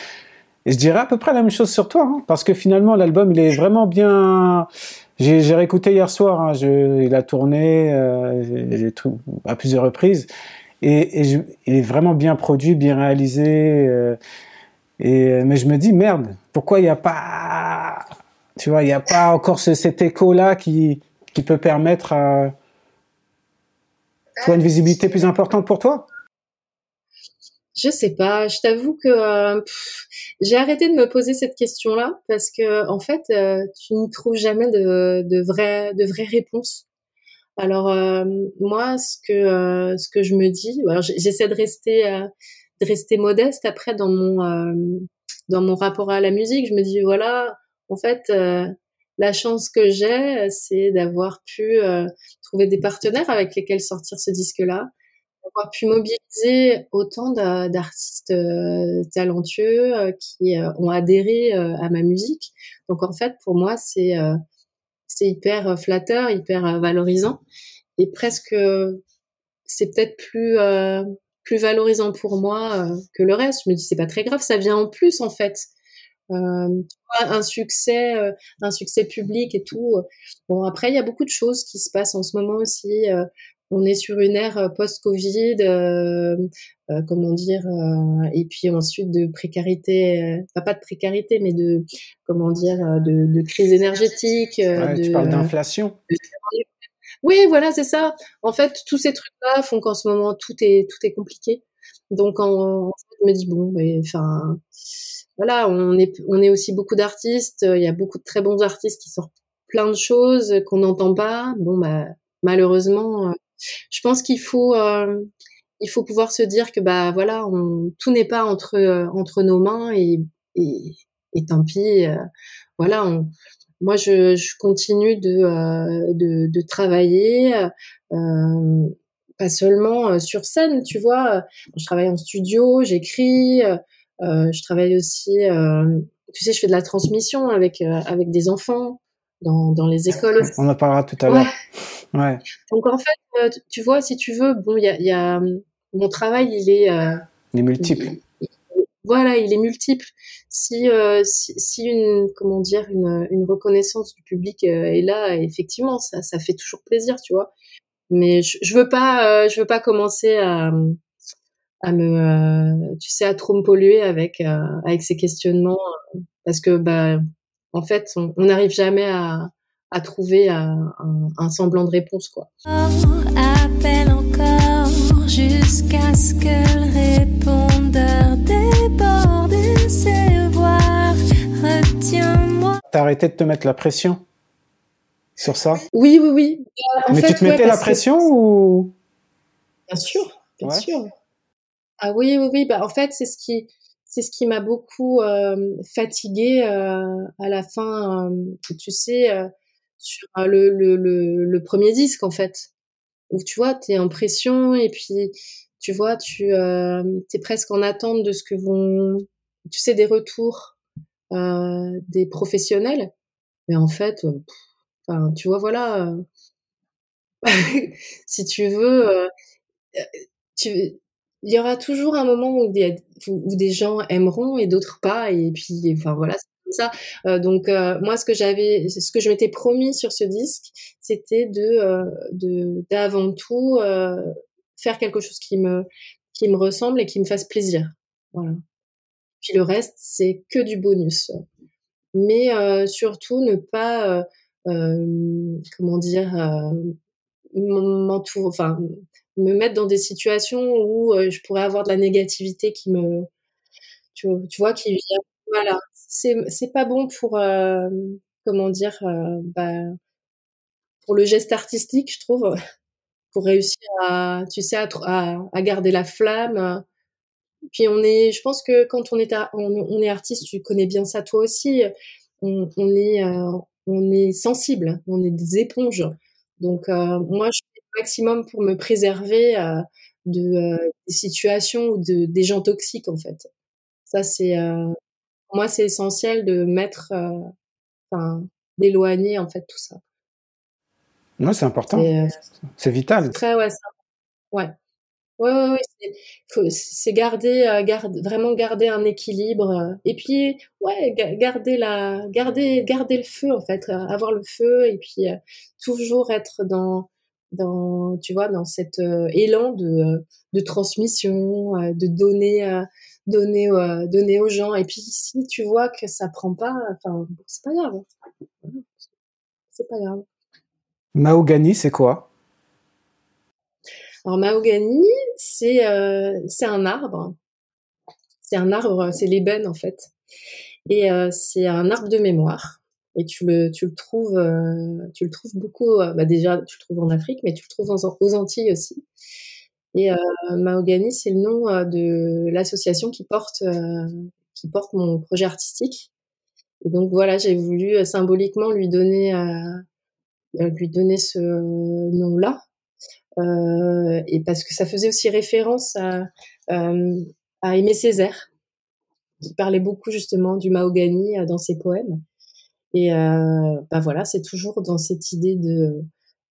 Et je dirais à peu près la même chose sur toi, hein, parce que finalement l'album il est vraiment bien. J'ai réécouté hier soir, hein, je, il a tourné euh, à plusieurs reprises, et, et je, il est vraiment bien produit, bien réalisé. Euh, et mais je me dis merde, pourquoi il n'y a pas, tu vois, il n'y a pas encore ce, cet écho là qui qui peut permettre une visibilité plus importante pour toi? Je sais pas. Je t'avoue que euh, j'ai arrêté de me poser cette question-là parce que en fait, euh, tu n'y trouves jamais de, de vraies de vraies réponses. Alors euh, moi, ce que ce que je me dis, j'essaie de rester de rester modeste après dans mon dans mon rapport à la musique. Je me dis voilà, en fait, la chance que j'ai, c'est d'avoir pu trouver des partenaires avec lesquels sortir ce disque-là avoir pu mobiliser autant d'artistes euh, talentueux euh, qui euh, ont adhéré à ma musique. Donc en fait, pour moi, c'est c'est hyper flatteur, hyper valorisant et presque c'est peut-être plus plus valorisant pour moi que le reste. Je me dis c'est pas très grave, ça vient en plus en fait. un succès, un succès public et tout. Bon, après, il y a beaucoup de choses qui se passent en ce moment aussi. On est sur une ère post-Covid, comment dire, et puis ensuite de précarité, pas de précarité, mais de, comment dire, de, crise énergétique. tu parles d'inflation. Oui, voilà, c'est ça. En fait, tous ces trucs-là font qu'en ce moment tout est tout est compliqué. Donc, en, je me dis bon, mais enfin, voilà, on est on est aussi beaucoup d'artistes. Il y a beaucoup de très bons artistes qui sortent plein de choses qu'on n'entend pas. Bon, bah malheureusement, euh, je pense qu'il faut euh, il faut pouvoir se dire que bah voilà, on, tout n'est pas entre euh, entre nos mains et et, et tant pis. voilà, on, moi, je, je continue de, euh, de, de, travailler, euh, pas seulement euh, sur scène, tu vois. Je travaille en studio, j'écris, je travaille aussi, tu sais, je fais de la transmission avec, avec des enfants dans, dans les écoles. On en parlera tout à l'heure. Ouais. Donc en fait, tu vois, si tu veux, bon, il y a, y a, mon travail, il est, il est multiple voilà, il est multiple. Si, euh, si, si, une, comment dire, une, une reconnaissance du public euh, est là, effectivement, ça, ça fait toujours plaisir, tu vois. Mais je, je veux pas, euh, je veux pas commencer à, à me, tu sais, à trop me polluer avec, avec ces questionnements, parce que, bah, en fait, on n'arrive jamais à, à trouver un, un, semblant de réponse, quoi. appelle encore jusqu'à ce que le répondeur T'as arrêté de te mettre la pression sur ça? Oui, oui, oui. Euh, Mais tu te mettais la pression ou? Bien sûr, bien sûr. Ah oui, oui, oui. Bah, en fait, c'est ce qui, c'est ce qui m'a beaucoup euh, fatiguée euh, à la fin, tu sais, sur le, le, le, premier disque, en fait. Où tu vois, t'es en pression et puis, tu vois, tu es presque en attente de ce que vont, tu sais, des retours euh, des professionnels. Mais en fait, euh, enfin, tu vois, voilà, euh, *laughs* si tu veux, tu, il y aura toujours un moment où des, où des gens aimeront et d'autres pas. Et puis, enfin voilà, ça. donc moi, ce que j'avais, ce que je m'étais promis sur ce disque, c'était de, de d'avant tout faire quelque chose qui me, qui me ressemble et qui me fasse plaisir. Voilà. Puis le reste, c'est que du bonus. Mais euh, surtout, ne pas, euh, euh comment dire, euh, m'entourer, enfin, me mettre dans des situations où euh, je pourrais avoir de la négativité qui me, tu vois, qui vient. Voilà, c'est pas bon pour, comment dire, bah, pour le geste artistique, je trouve, *laughs* pour réussir à, tu sais, à, à, à garder la flamme puis on est, je pense que quand on est, on, est artiste, tu connais bien ça toi aussi. On, est, euh, on est sensible, on est des éponges. Donc euh, moi, je fais le maximum pour me préserver euh, de des situations ou de des gens toxiques en fait. Ça c'est, pour moi, c'est essentiel de mettre, enfin, d'éloigner en fait tout ça. Ouais, c'est important. C'est vital. Très ouais, ouais. Ouais, ouais, ouais c'est garder, euh, garde, vraiment garder un équilibre. Euh, et puis, ouais, garder la, garder, garder le feu en fait, euh, avoir le feu et puis toujours être dans, dans, tu vois, dans cet élan de, de transmission, de donner, donner, donner aux gens. Et puis, si tu vois que ça prend pas, enfin, c'est pas grave. C'est pas grave. Mahogany, c'est quoi? Alors mahogany, c'est euh, c'est un arbre. C'est un arbre, c'est l'ébène en fait. Et euh, c'est un arbre de mémoire. Et tu le tu le trouves euh, tu le trouves beaucoup. Euh, bah déjà tu le trouves en Afrique, mais tu le trouves aux Antilles aussi. Et euh, mahogany, c'est le nom de l'association qui porte qui porte mon projet artistique. Et donc voilà, j'ai voulu symboliquement lui donner lui donner ce nom-là euh, et parce que ça faisait aussi référence à, euh, à Aimé Césaire, qui parlait beaucoup justement du mahogany euh, dans ses poèmes. Et euh, bah voilà, c'est toujours dans cette idée de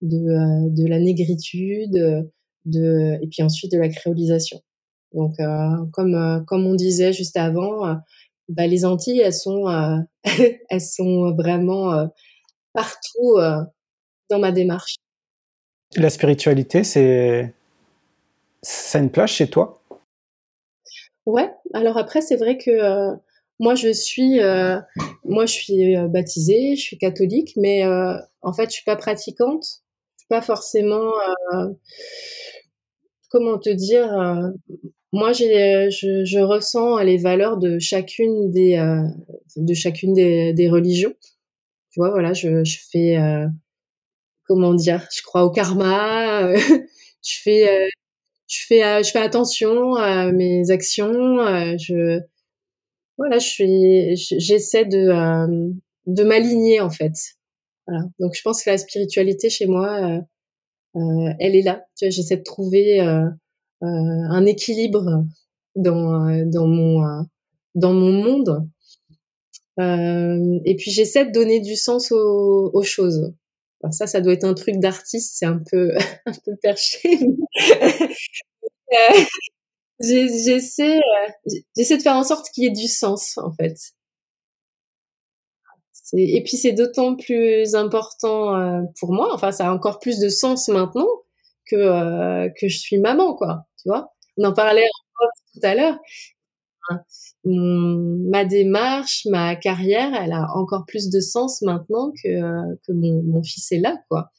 de, de la négritude, de et puis ensuite de la créolisation. Donc comme comme on disait juste avant, bah, les Antilles, elles sont, *laughs* elles sont vraiment partout dans ma démarche. La spiritualité, c'est ça a une place chez toi? Ouais. Alors après, c'est vrai que moi, je suis, moi, je suis baptisée, je suis catholique, mais en fait, je suis pas pratiquante. Je suis pas forcément, comment te dire. moi, j'ai, je, je, ressens les valeurs de chacune des, de chacune des, des, religions. Tu vois, voilà, je, je fais, comment dire, je crois au karma. *laughs* je fais, je fais, je fais attention à mes actions. je voilà, je suis, j'essaie de euh, de m'aligner en fait. Voilà. Donc je pense que la spiritualité chez moi, euh, euh elle est là. Tu vois, j'essaie de trouver euh, euh un équilibre dans dans mon dans mon monde. et puis j'essaie de donner du sens aux, aux choses. Alors ça, ça doit être un truc d'artiste, c'est un peu *laughs* un peu perché. j'essaie, euh, j'essaie de faire en sorte qu'il y ait du sens, en fait. Et puis c'est d'autant plus important euh, pour moi, enfin ça a encore plus de sens maintenant que euh, que je suis maman, quoi. Tu vois On en parlait tout à l'heure. Ma démarche, ma carrière, elle a encore plus de sens maintenant que que mon, fils est là, quoi.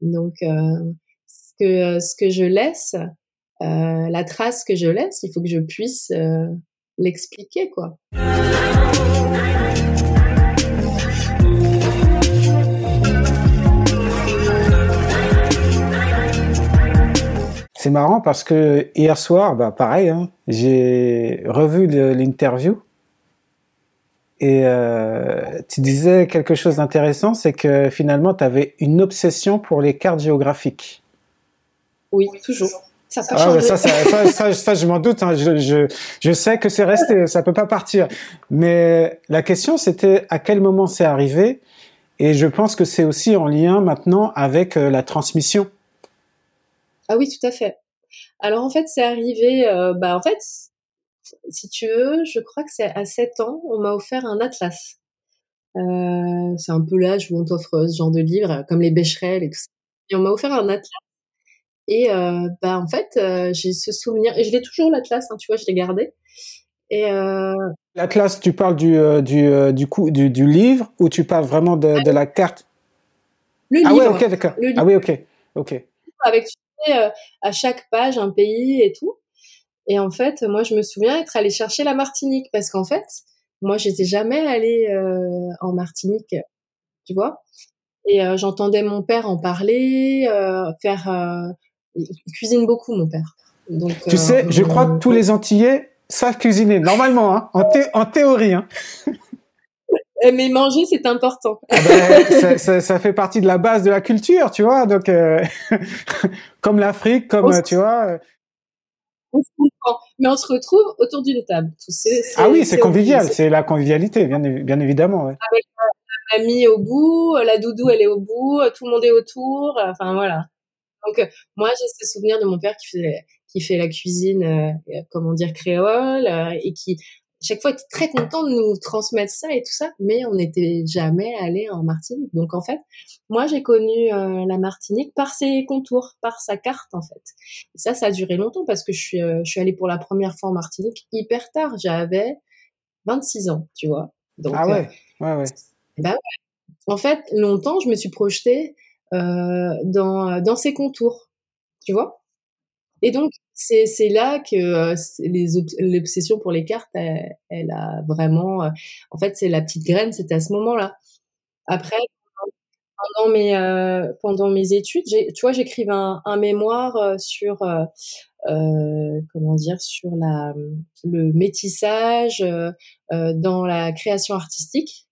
Donc ce que je laisse, euh, la trace que je laisse, il faut que je puisse euh, l'expliquer, quoi. C'est marrant parce que hier soir, bah pareil, hein, j'ai revu l'interview et euh, tu disais quelque chose d'intéressant, c'est que finalement tu avais une obsession pour les cartes géographiques. Oui, toujours. Ça, ah ça, ça, ça, je m'en doute. Hein. Je, je, je, sais que c'est resté, ça peut pas partir. Mais la question, c'était à quel moment c'est arrivé? Et je pense que c'est aussi en lien maintenant avec euh, la transmission. Ah oui, tout à fait. Alors en fait, c'est arrivé. Euh, bah en fait, si tu veux, je crois que c'est à 7 ans, on m'a offert un atlas. Euh, c'est un peu l'âge où on t'offre ce genre de livres, comme les Becherel et tout ça. Et on m'a offert un atlas et euh, bah en fait, j'ai ce souvenir et je l'ai toujours l'atlas, hein, tu vois, je l'ai gardé. Et l'atlas, tu parles du du du coup du, du, livre ou tu parles vraiment de, de la carte? Le ah livre. Ah oui, ok, d'accord. Ah oui, ok, ok. Avec sais, à chaque page un pays et tout. Et en fait, moi, je me souviens être allée chercher la Martinique parce qu'en fait, moi, j'étais jamais allée en Martinique, tu vois. Et j'entendais mon père en parler, faire il cuisine beaucoup, mon père. Donc, tu sais, je crois que tous les Antillais savent cuisiner, normalement, hein, en, en théorie. Hein. Eh, mais manger, c'est important. Ah ben, *laughs* ça, ça, fait partie de la base de la culture, tu vois. Donc, euh, *laughs* comme l'Afrique, comme, tu vois. Euh. On se comprend. Mais on se retrouve autour d'une table. ah oui, c'est convivial, c'est la convivialité, bien, bien évidemment. Ouais. Avec la mamie au bout, la doudou, elle est au bout, tout le monde est autour. Enfin, voilà. Donc euh, moi j'ai ce souvenir de mon père qui fait qui fait la cuisine euh, comment dire créole euh, et qui chaque fois était très content de nous transmettre ça et tout ça, mais on n'était jamais allé en Martinique. Donc en fait, moi j'ai connu la Martinique par ses contours, par sa carte en fait. Et ça, ça a duré longtemps parce que je suis, je suis allée pour la première fois en Martinique hyper tard. J'avais 26 ans, tu vois. Donc, ah ouais, ouais, ouais. Bah. En fait, longtemps, je me suis projetée euh, dans, dans ses contours, tu vois. Et donc, c'est, c'est là que euh, les l'obsession pour les cartes, elle, a vraiment... Euh, en fait, c'est la petite graine, c'était à ce moment-là. Après, pendant mes, pendant mes études, j'ai, tu vois, j'écrivais un, un mémoire sur... Euh, comment dire sur la le métissage euh, dans la création artistique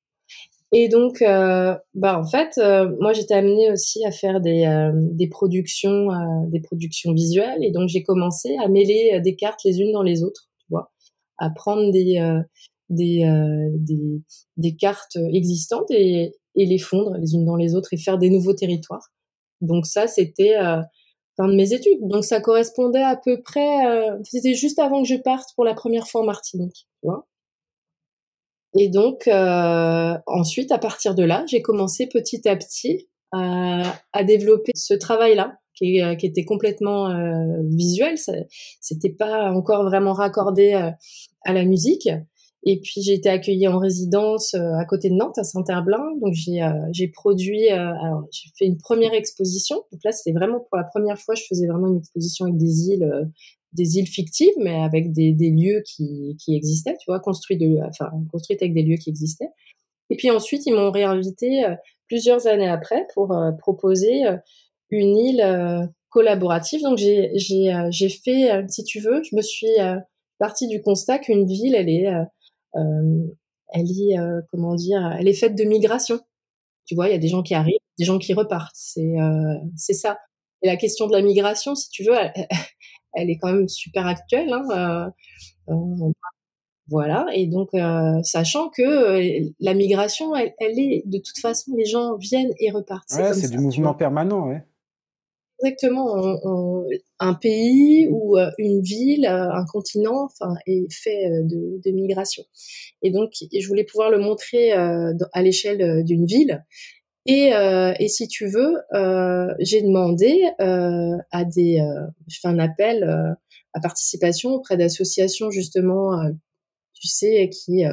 et donc, euh, bah en fait, euh, moi j'étais amenée aussi à faire des, euh, des productions, euh, des productions visuelles, et donc j'ai commencé à mêler des cartes les unes dans les autres, tu vois, à prendre des des, des, des cartes existantes et, et les fondre les unes dans les autres et faire des nouveaux territoires. Donc ça, c'était fin de mes études. Donc ça correspondait à peu près, c'était juste avant que je parte pour la première fois en Martinique, tu vois. Et donc, euh, ensuite, à partir de là, j'ai commencé petit à petit à, à développer ce travail-là, qui, qui, était complètement euh, visuel. C'était pas encore vraiment raccordé euh, à la musique. Et puis j'ai été accueillie en résidence euh, à côté de Nantes, à Saint-Herblain. Donc j'ai euh, produit, euh, alors j'ai fait une première exposition. Donc là c'était vraiment pour la première fois, je faisais vraiment une exposition avec des îles, des îles fictives, mais avec des, des lieux qui, qui existaient, tu vois, construites de, enfin construites avec des lieux qui existaient. Et puis ensuite ils m'ont réinvité plusieurs années après pour proposer une île collaborative. Donc j'ai j'ai j'ai fait, si tu veux, je me suis partie du constat qu'une ville elle est euh, elle est euh, comment dire, elle est faite de migration. Tu vois, il y a des gens qui arrivent, des gens qui repartent. C'est euh, c'est ça. Et la question de la migration, si tu veux, est quand même super actuelle. Hein, voilà. Et donc, sachant que la migration, elle, elle, est de toute façon, les gens viennent et repartent. Ouais, c'est du mouvement permanent, ouais exactement un pays ou euh, une ville, euh, un continent, enfin, est fait euh, de, de, migration. Et donc, je voulais pouvoir le montrer à l'échelle d'une ville. Et, et, si tu veux, j'ai demandé à des, je fais un appel à participation auprès d'associations justement, tu sais, qui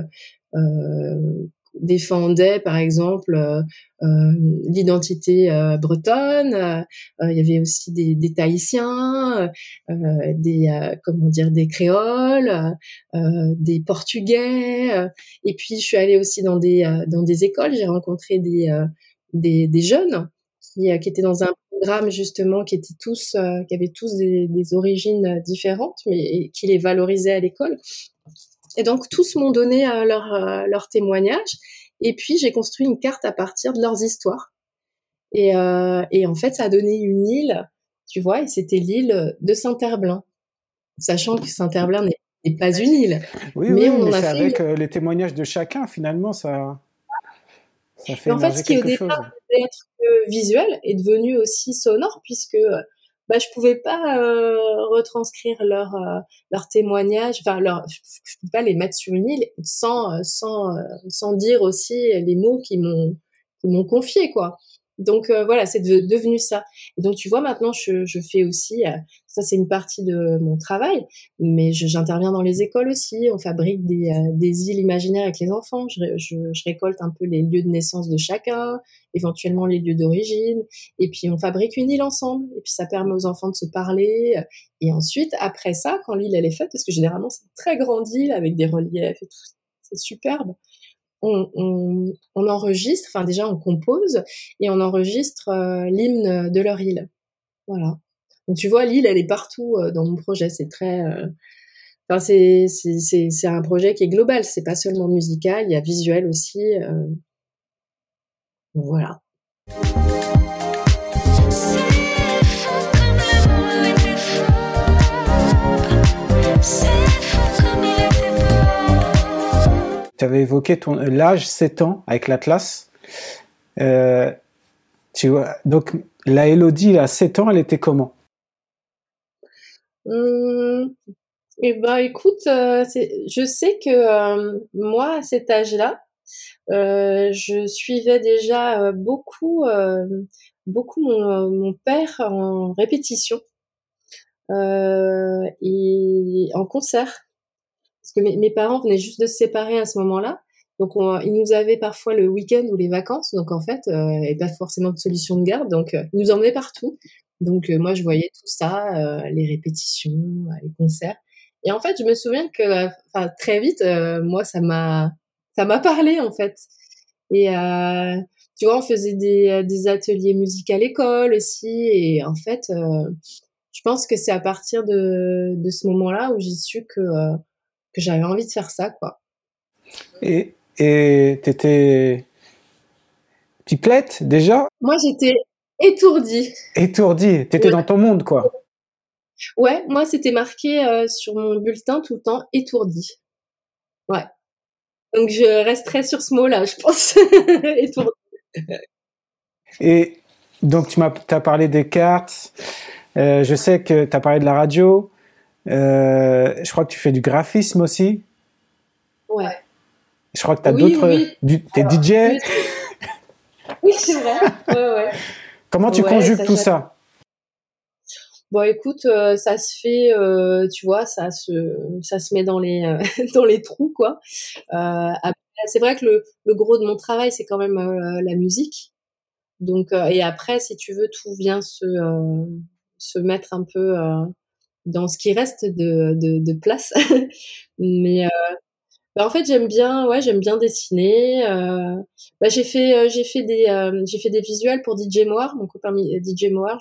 défendait par exemple euh, euh l'identité euh, bretonne. Euh, il y avait aussi des, des Tahitiens, des comment dire des créoles, des Portugais. et puis je suis allée aussi dans des dans des écoles. J'ai rencontré des, des, des jeunes qui, qui étaient dans un programme justement qui étaient tous qui avaient tous des, des origines différentes mais qui les valorisaient à l'école et donc tous m'ont donné euh, leur, euh, leur témoignage. Et puis j'ai construit une carte à partir de leurs histoires. Et, euh, et en fait, ça a donné une île, tu vois, et c'était l'île de Saint-Herblain. Sachant que Saint-Herblain n'est pas une île. Oui, mais on mais a fait avec les témoignages de chacun, finalement, ça, ça fait En fait, ce qui au départ devait être visuel est devenu aussi sonore, puisque bah, je pouvais pas euh, retranscrire leur euh, leur témoignage, enfin leur, je, je peux pas les mettre sur une île sans euh, sans sans dire aussi les mots qui m'ont qui m'ont confié quoi. Donc euh, voilà, c'est devenu ça. Et donc tu vois, maintenant je, je fais aussi, euh, ça c'est une partie de mon travail, mais j'interviens dans les écoles aussi. On fabrique des, euh, des îles imaginaires avec les enfants. Je, je, je, récolte un peu les lieux de naissance de chacun, éventuellement les lieux d'origine, et puis on fabrique une île ensemble. Et puis ça permet aux enfants de se parler. Et ensuite, après ça, quand l'île elle est faite, parce que généralement c'est une très grande île avec des reliefs et tout, c'est superbe on, enregistre, enfin déjà on compose et on enregistre euh, l'hymne de leur île. Voilà. Donc tu vois, l'île, elle est partout euh, dans mon projet. C'est très, euh, enfin c'est c'est c'est un projet qui est global. C'est pas seulement musical, il y a visuel aussi. voilà. Tu avais évoqué ton l'âge 7 ans avec l'Atlas. Euh, tu vois, donc la Elodie à 7 ans, elle était comment? Hum, Eh ben, écoute, euh, je sais que euh, moi, à cet âge-là, je suivais déjà beaucoup, beaucoup mon, père en répétition et en concert mes, parents venaient juste de se séparer à ce moment-là. Donc, ils nous avaient parfois le week-end ou les vacances. Donc, en fait, il n'y avait pas forcément de solution de garde. Donc, euh, ils nous emmenaient partout. Donc, euh, moi, je voyais tout ça, euh, les répétitions, les concerts. Et en fait, je me souviens que, très vite, moi, ça m'a, ça m'a parlé, en fait. Et tu vois, on faisait des, ateliers musique à l'école aussi. Et en fait, je pense que c'est à partir de ce moment-là où j'ai su que que j'avais envie de faire ça, quoi. Et et t'étais pipelette déjà? Moi, j'étais étourdie. Étourdie. T'étais dans ton monde, quoi. Ouais, moi, c'était marqué euh, sur mon bulletin tout le temps étourdie. Ouais. Donc, je resterai sur ce mot-là, je pense. *laughs* étourdie. Et donc, tu m'as as parlé des cartes. Euh, je sais que tu as parlé de la radio. Euh, je crois que tu fais du graphisme aussi. Ouais. Je crois que tu as d'autres. Du... T'es DJ Oui, c'est vrai. Ouais, ouais. Comment tu conjugues tout ça? Bon, écoute, euh, ça se fait, euh, tu vois, ça se, ça se met dans les, euh, *laughs* dans les trous, quoi. c'est vrai que le, le, gros de mon travail, c'est quand même la musique. Donc, et après, si tu veux, tout vient se, se mettre un peu dans ce qui reste de, de, de place. *laughs* Mais bah, en fait, j'aime bien, ouais, j'aime bien dessiner. Bah, j'ai fait, j'ai fait des, j'ai fait des visuels pour DJ Moir, mon copain DJ Moir,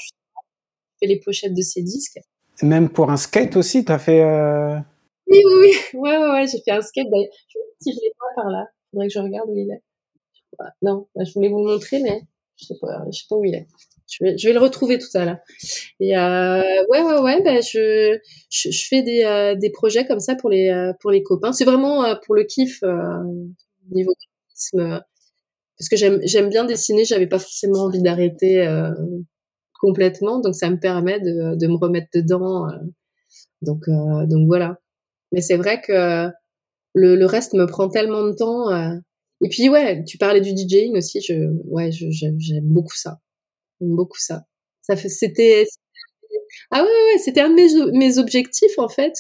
fait les pochettes de ses disques. Même pour un skate aussi, tu as fait. Euh... Oui, oui, oui. Ouais, ouais, ouais. J'ai fait un skate. D'ailleurs, je si je l'ai pas par là. Faudrait que je regarde où il est. Non, bah, je voulais vous le montrer, mais je sais pas, je sais pas où il est. Je vais, je vais le retrouver tout à l'heure. Et euh, ouais, ouais, ouais. Bah, je, je, je fais des, euh, des projets comme ça pour les, euh, pour les copains. C'est vraiment euh, pour le kiff niveau graphisme. parce que j'aime, j'aime bien dessiner. J'avais pas forcément envie d'arrêter complètement, donc ça me permet de, de me remettre dedans. Euh. donc, euh, donc voilà. Mais c'est vrai que le, le, reste me prend tellement de temps. Euh. et puis ouais, tu parlais du DJing aussi. Je, ouais, j'aime beaucoup ça. Beaucoup ça. Ça c'était, ah ouais, ouais, c'était un de mes, mes objectifs en fait.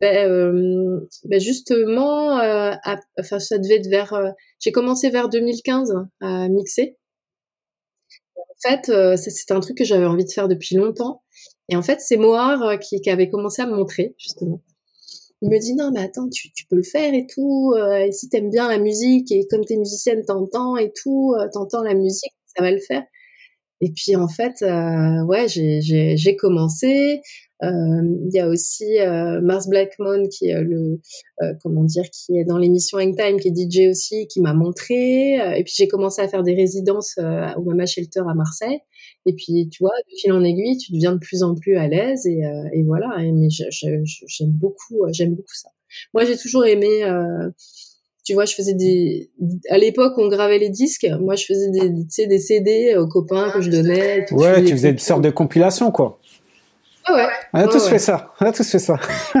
Ben, ben, justement, euh, enfin ça devait être vers, j'ai commencé vers 2015 à mixer en fait, euh, c'est un truc que j'avais envie de faire depuis longtemps. Et en fait, c'est euh, qui, avait commencé à me montrer, justement. Il me dit, non, mais attends, tu, peux le faire et tout. Euh, et si t'aimes bien la musique, et comme t'es musicienne, t'entends et tout, t'entends la musique, ça va le faire. Et puis, en fait, ouais, j'ai commencé. Euh, il y a aussi euh, Mars Blackmon qui est le euh, comment dire qui est dans l'émission Hangtime qui est DJ aussi qui m'a montré. Et puis j'ai commencé à faire des résidences au Mama Shelter à Marseille. Et puis tu vois de fil en aiguille tu deviens de plus en plus à l'aise et, et voilà. Et, mais j'aime beaucoup j'aime beaucoup ça. Moi j'ai toujours aimé tu vois, je faisais des, à l'époque, on gravait les disques. Moi, je faisais des, tu sais, des CD aux copains que je donnais. ouais, tu faisais une sorte de compilation, quoi. On a tous fait ça. On a tous fait ça. *laughs*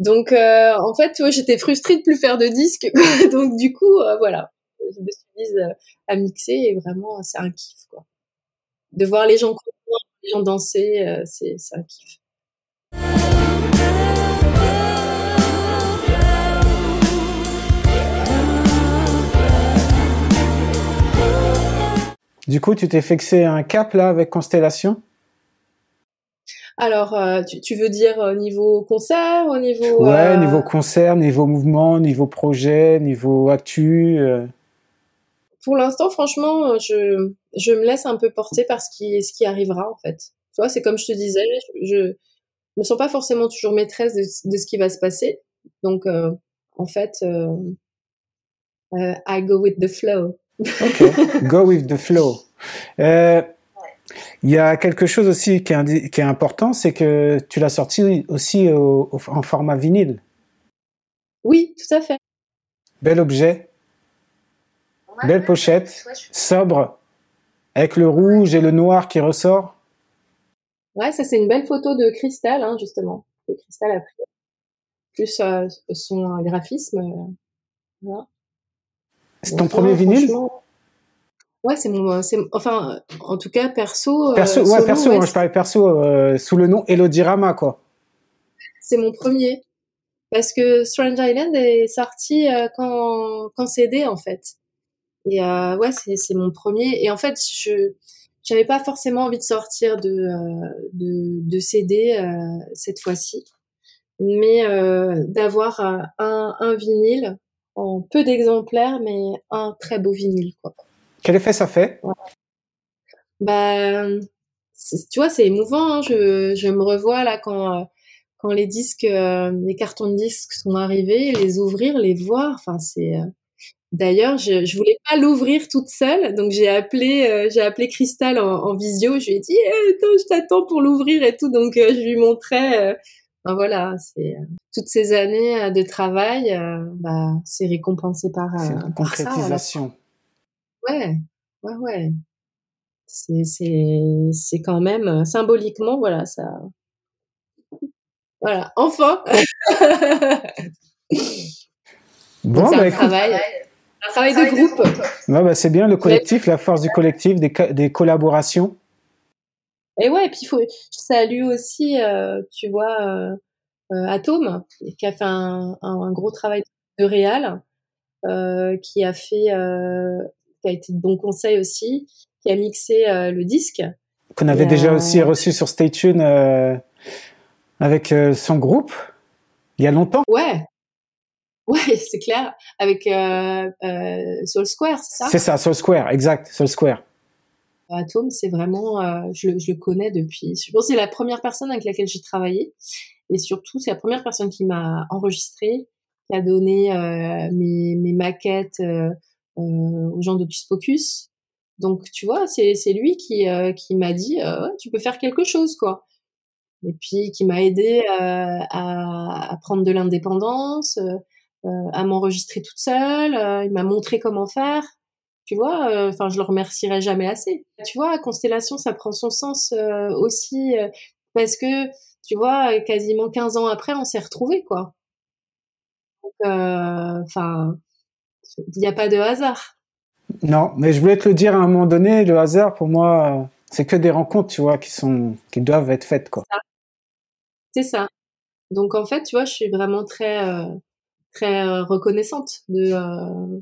Donc, euh, en fait, j'étais frustrée de plus faire de disques. *laughs* Donc, du coup, euh, voilà, je me suis mise euh, à mixer et vraiment, c'est un kiff, quoi. De voir les gens courir, les gens danser, c'est un kiff. Du coup, tu t'es fixé un cap là avec Constellation? Alors, euh, tu, veux dire au niveau concert, au niveau... Ouais, euh, niveau concert, niveau mouvement, niveau projet, niveau actu. Euh. Pour l'instant, franchement, je, je me laisse un peu porter par ce qui, ce qui arrivera, en fait. Tu vois, c'est comme je te disais, je, me sens pas forcément toujours maîtresse de, de ce qui va se passer. Donc, en fait, I go with the flow. Ok, go with the flow. Euh, il y a quelque chose aussi qui est, qui est important, c'est que tu l'as sorti aussi en format vinyle. Oui, tout à fait. Bel objet, belle pochette, sobre, avec le rouge et le noir qui ressort. Ouais, ça c'est une belle photo de Cristal, hein, justement. Que Cristal a pris. Plus euh, son graphisme. Euh, voilà. C'est ton premier vinyle? Ouais, c'est mon, enfin, en tout cas, perso. Euh, perso, ouais, perso, je parlais perso, euh, sous le nom Elodirama, quoi. C'est mon premier. Parce que Strange Island est sorti euh, quand, quand CD, en fait. Et ouais, c'est, c'est mon premier. Et en fait, je, j'avais pas forcément envie de sortir de, de, de CD cette fois-ci. Mais d'avoir un, un vinyle en peu d'exemplaires, mais un très beau vinyle, quoi. Quel effet ça fait? Bah, tu vois, c'est émouvant. Hein. Je, je, me revois là quand, euh, quand les disques, euh, les cartons de disques sont arrivés, les ouvrir, les voir. Enfin, c'est. Euh, d'ailleurs, je, je voulais pas l'ouvrir toute seule, donc j'ai appelé, j'ai appelé Cristal en, visio. Je lui ai dit, eh, attends, je t'attends pour l'ouvrir et tout. Donc je lui montrais. Enfin, voilà, c'est toutes ces années de travail, bah, c'est récompensé par, par ça. Ouais, ouais, ouais. C'est, c'est, c'est quand même euh, symboliquement, voilà, ça. Voilà, enfin. *laughs* Bon, c'est bah, un, travail, un travail de groupe. bah, c'est bien le collectif, la force du collectif, des, des collaborations. Et ouais, et puis il faut, je salue aussi, euh, tu vois, euh, euh, Atome, qui a fait un, un, gros travail de réal, euh, qui a fait, euh, qui a été de bons conseils aussi, qui a mixé le disque. Qu'on avait déjà aussi reçu sur Stay Tune avec son groupe, il y a longtemps. Ouais, Ouais, c'est clair. Avec euh, euh, Soul Square, c'est ça? C'est ça, Soul Square, exact, Soul Square. Atom, c'est vraiment, euh, je, le, je, le connais depuis. Je pense c'est la première personne avec laquelle j'ai travaillé, et surtout c'est la première personne qui m'a enregistré, qui a donné euh, mes, mes, maquettes euh, euh, aux gens d'Opus Pocus. Donc tu vois, c'est c'est lui qui euh, qui m'a dit, ouais, tu peux faire quelque chose quoi. Et puis qui m'a aidé à, à prendre de l'indépendance euh, à m'enregistrer toute seule. Euh, il m'a montré comment faire. Tu vois, euh, enfin, je le remercierai jamais assez. Tu vois, Constellation, ça prend son sens aussi parce que, tu vois, quasiment 15 ans après, on s'est retrouvés, quoi. Enfin, il n'y a pas de hasard. Non, mais je voulais te le dire à un moment donné, le hasard, pour moi, c'est que des rencontres, tu vois, qui sont, qui doivent être faites, quoi. C'est ça. Donc, en fait, tu vois, je suis vraiment très, très euh, reconnaissante de euh,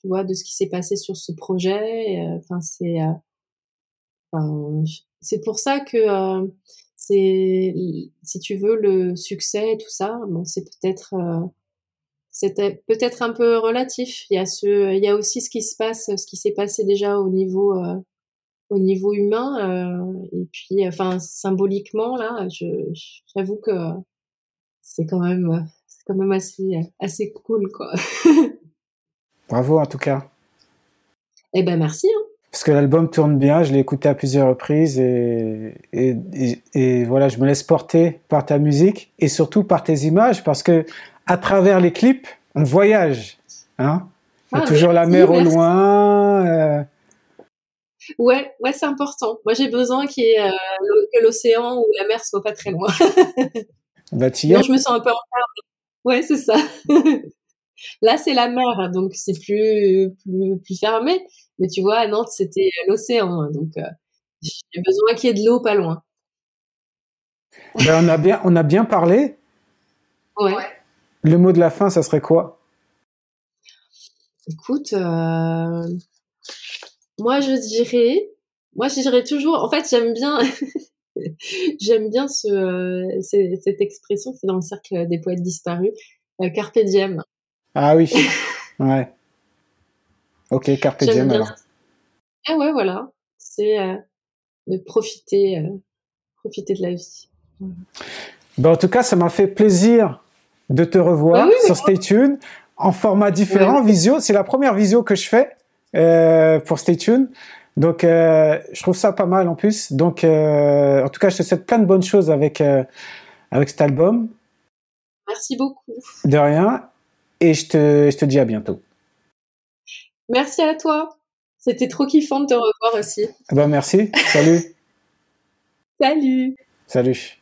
tu vois de ce qui s'est passé sur ce projet euh, enfin c'est c'est pour ça que c'est si tu veux le succès et tout ça bon c'est peut-être c'était peut-être un peu relatif il y a ce il y a aussi ce qui se passe ce qui s'est passé déjà au niveau au niveau humain et puis enfin symboliquement là je j'avoue que c'est quand même quand même assez, assez cool, quoi. *laughs* Bravo, en tout cas. Eh ben, merci. Hein. Parce que l'album tourne bien, je l'ai écouté à plusieurs reprises et, et, et, voilà, je me laisse porter par ta musique et surtout par tes images parce que à travers les clips, on voyage. Hein Il y a ah, toujours la mer au loin. Euh... Ouais, ouais, c'est important. Moi, j'ai besoin ait, euh, que l'océan ou la mer soit pas très loin. bah, non, je me sens un peu en retard. Ouais, c'est ça. *laughs* Là, c'est la mer, donc c'est plus, plus, plus fermé. Mais tu vois, à Nantes, c'était l'océan. Hein, donc, euh, j'ai besoin qu'il y ait de l'eau pas loin. Ben, on, a bien, on a bien parlé. Ouais. Le mot de la fin, ça serait quoi? Écoute, euh, moi, je dirais. Moi, je dirais toujours. En fait, j'aime bien. *laughs* J'aime bien ce, euh, cette expression, c'est dans le cercle des poètes disparus, carpe diem. Ah oui, *laughs* ouais. Ok, carpe diem alors. Ah ouais, voilà, c'est euh, de profiter, profiter de la vie. Ben, en tout cas, ça m'a fait plaisir de te revoir sur Stay Tuned en format différent, visio. C'est la première visio que je fais euh, pour Stay Tuned. Donc, euh, je trouve ça pas mal en plus. Donc, euh, en tout cas, je te souhaite plein de bonnes choses avec, euh, avec cet album. Merci beaucoup. De rien. Et je te, je te dis à bientôt. Merci à toi. C'était trop kiffant de te revoir aussi. Ben, merci. Salut. *laughs* Salut. Salut.